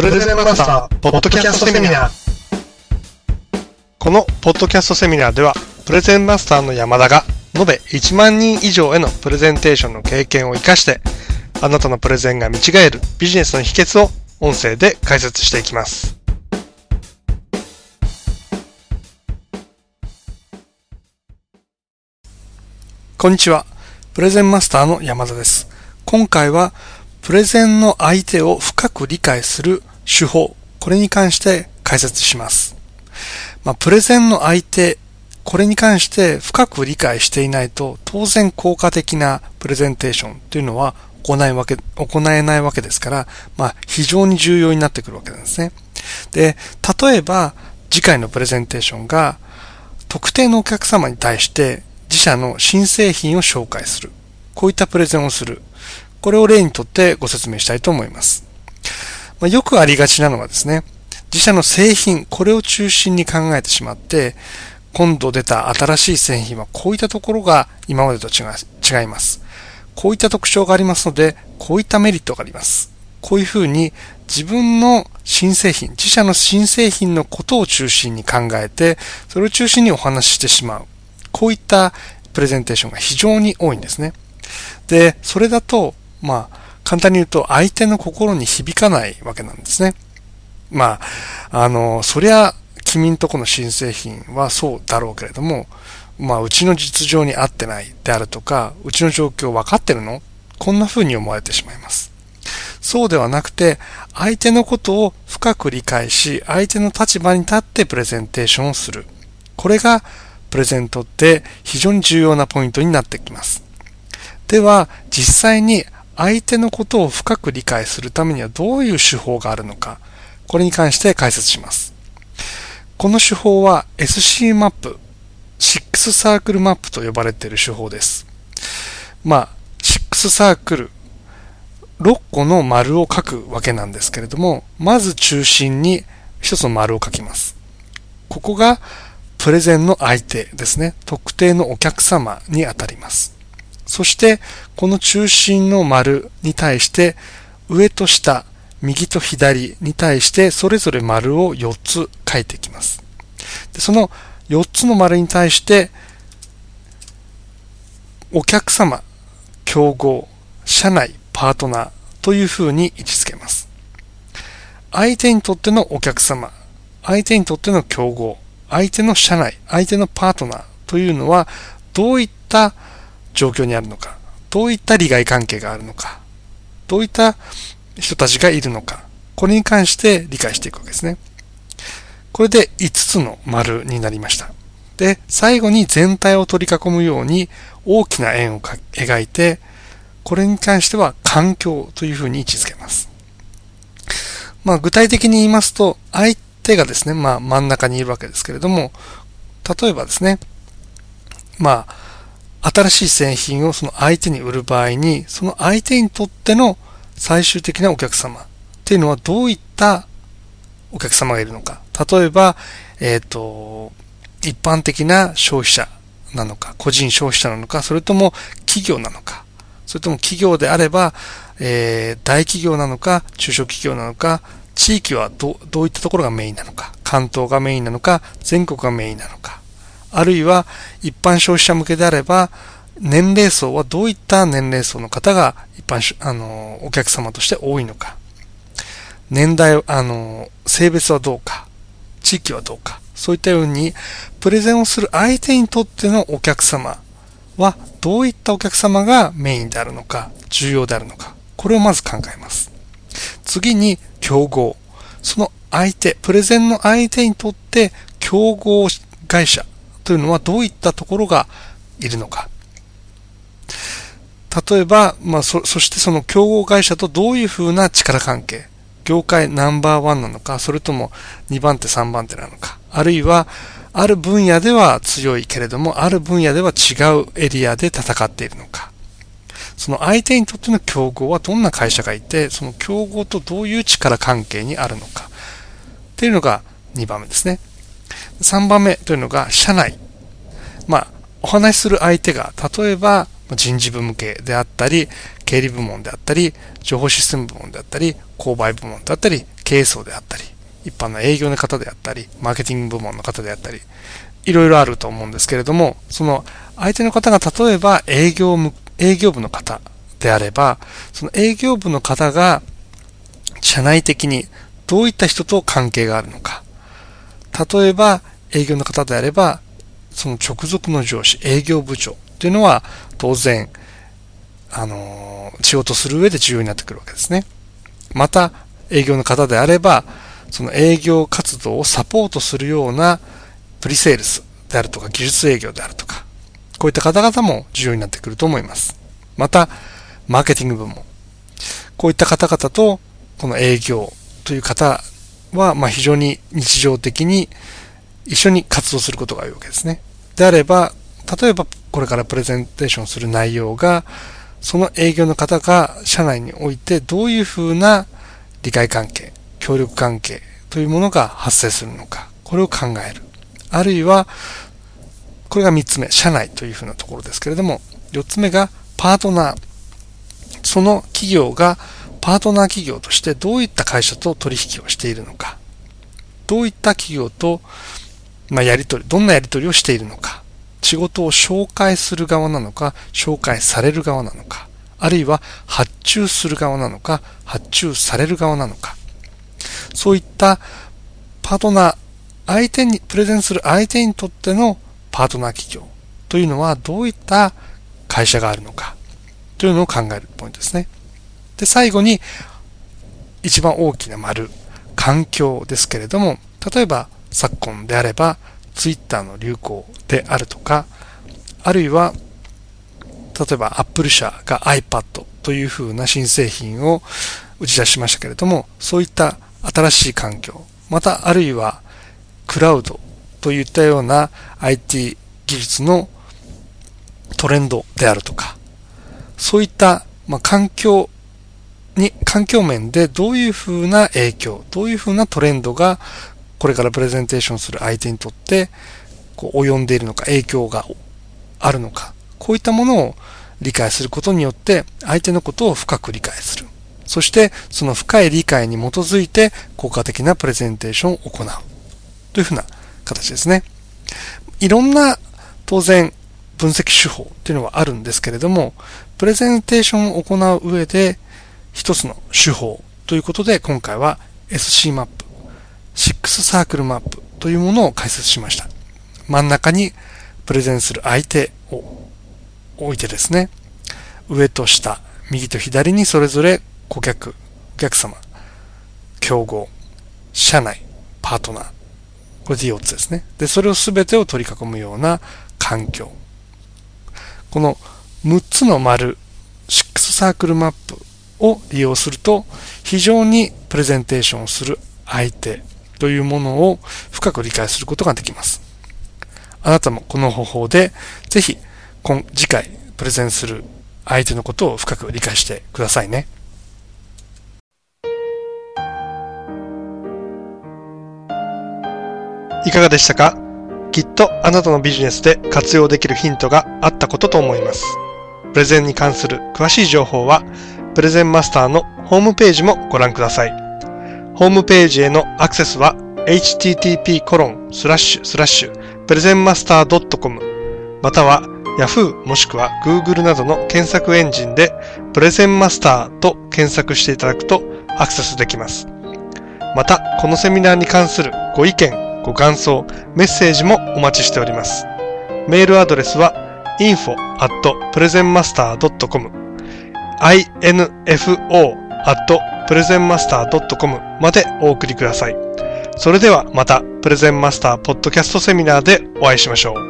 プレゼンマスター、ポッドキャストセミナー。このポッドキャストセミナーでは、プレゼンマスターの山田が、延べ1万人以上へのプレゼンテーションの経験を活かして、あなたのプレゼンが見違えるビジネスの秘訣を音声で解説していきます。こんにちは。プレゼンマスターの山田です。今回はプレゼンの相手を深く理解する手法、これに関して解説します。まあ、プレゼンの相手、これに関して深く理解していないと、当然効果的なプレゼンテーションというのは行えわけ、行えないわけですから、まあ、非常に重要になってくるわけなんですね。で、例えば、次回のプレゼンテーションが、特定のお客様に対して自社の新製品を紹介する。こういったプレゼンをする。これを例にとってご説明したいと思います。まあ、よくありがちなのはですね、自社の製品、これを中心に考えてしまって、今度出た新しい製品はこういったところが今までと違います。こういった特徴がありますので、こういったメリットがあります。こういうふうに自分の新製品、自社の新製品のことを中心に考えて、それを中心にお話ししてしまう。こういったプレゼンテーションが非常に多いんですね。で、それだとまあ、簡単に言うと相手の心に響かないわけなんですね。まあ、あの、そりゃ、君んとこの新製品はそうだろうけれども、まあ、うちの実情に合ってないであるとか、うちの状況分かってるの？こんな風に思われてしまいます。そうではなくて、相手のことを深く理解し、相手の立場に立ってプレゼンテーションをする。これが、プレゼントって非常に重要なポイントになってきます。では、実際に相手のことを深く理解するためにはどういう手法があるのか、これに関して解説します。この手法は SC マップ、6サークルマップと呼ばれている手法です。まあ、6サークル、6個の丸を書くわけなんですけれども、まず中心に1つの丸を書きます。ここがプレゼンの相手ですね。特定のお客様にあたります。そして、この中心の丸に対して、上と下、右と左に対して、それぞれ丸を4つ書いていきます。でその4つの丸に対して、お客様、競合、社内、パートナーというふうに位置づけます。相手にとってのお客様、相手にとっての競合、相手の社内、相手のパートナーというのは、どういった状況にあるのか、どういった利害関係があるのか、どういった人たちがいるのか、これに関して理解していくわけですね。これで5つの丸になりました。で、最後に全体を取り囲むように大きな円を描いて、これに関しては環境というふうに位置づけます。まあ具体的に言いますと、相手がですね、まあ真ん中にいるわけですけれども、例えばですね、まあ、新しい製品をその相手に売る場合に、その相手にとっての最終的なお客様っていうのはどういったお客様がいるのか。例えば、えっ、ー、と、一般的な消費者なのか、個人消費者なのか、それとも企業なのか、それとも企業であれば、えー、大企業なのか、中小企業なのか、地域はどどういったところがメインなのか、関東がメインなのか、全国がメインなのか、あるいは一般消費者向けであれば、年齢層はどういった年齢層の方が一般、あの、お客様として多いのか。年代、あの、性別はどうか。地域はどうか。そういったように、プレゼンをする相手にとってのお客様は、どういったお客様がメインであるのか、重要であるのか。これをまず考えます。次に、競合。その相手、プレゼンの相手にとって、競合会社というのはどういったところがいるのか。例えば、まあ、そ、そしてその競合会社とどういうふうな力関係、業界ナンバーワンなのか、それとも2番手、3番手なのか、あるいは、ある分野では強いけれども、ある分野では違うエリアで戦っているのか。その相手にとっての競合はどんな会社がいて、その競合とどういう力関係にあるのか。っていうのが2番目ですね。3番目というのが社内。まあ、お話しする相手が、例えば人事部向けであったり、経理部門であったり、情報システム部門であったり、購買部門であったり、経営層であったり、一般の営業の方であったり、マーケティング部門の方であったり、いろいろあると思うんですけれども、その相手の方が例えば営業営業部の方であれば、その営業部の方が社内的にどういった人と関係があるのか。例えば営業の方であれば、その直属の上司、営業部長というのは当然、あの、仕事する上で重要になってくるわけですね。また、営業の方であれば、その営業活動をサポートするようなプリセールスであるとか技術営業であるとか、こういった方々も重要になってくると思います。また、マーケティング部門。こういった方々と、この営業という方は、まあ非常に日常的に一緒に活動することが多いわけですね。であれば、例えばこれからプレゼンテーションする内容が、その営業の方が社内においてどういうふうな理解関係、協力関係というものが発生するのか、これを考える。あるいは、これが3つ目、社内というふうなところですけれども、4つ目がパートナー。その企業がパートナー企業としてどういった会社と取引をしているのか、どういった企業と、まあ、やり取り、どんなやり取りをしているのか、仕事を紹介する側なのか、紹介される側なのか、あるいは発注する側なのか、発注される側なのか、そういったパートナー、相手に、プレゼンする相手にとってのパートナー企業というのはどういった会社があるのかというのを考えるポイントですね。で、最後に一番大きな丸、環境ですけれども、例えば昨今であれば Twitter の流行であるとか、あるいは例えば Apple 社が iPad というふうな新製品を打ち出しましたけれども、そういった新しい環境、またあるいはクラウドといったような IT 技術のトレンドであるとか、そういった、ま、環境に、環境面でどういうふうな影響、どういうふうなトレンドがこれからプレゼンテーションする相手にとってこう及んでいるのか、影響があるのか、こういったものを理解することによって相手のことを深く理解する。そしてその深い理解に基づいて効果的なプレゼンテーションを行う。というふうな形ですね。いろんな当然分析手法っていうのはあるんですけれども、プレゼンテーションを行う上で一つの手法ということで今回は SC マップ、6サークルマップというものを解説しました。真ん中にプレゼンする相手を置いてですね、上と下、右と左にそれぞれ顧客、お客様、競合、社内、パートナー、これで4つですね。で、それを全てを取り囲むような環境。この6つの丸、6サークルマップを利用すると、非常にプレゼンテーションをする相手というものを深く理解することができます。あなたもこの方法で、ぜひ、今、次回、プレゼンする相手のことを深く理解してくださいね。いかがでしたか？きっとあなたのビジネスで活用できるヒントがあったことと思います。プレゼンに関する詳しい情報は、プレゼンマスターのホームページもご覧ください。ホームページへのアクセスは http コロンスラッシュスラッシュプレゼンマスター .com または Yahoo もしくは Google などの検索エンジンでプレゼンマスターと検索していただくとアクセスできます。また、このセミナーに関するご意見、ご感想、メッセージもお待ちしております。メールアドレスは info at presentmaster.com info.presentmaster.com までお送りください。それではまたプレゼンマスターポッドキャストセミナーでお会いしましょう。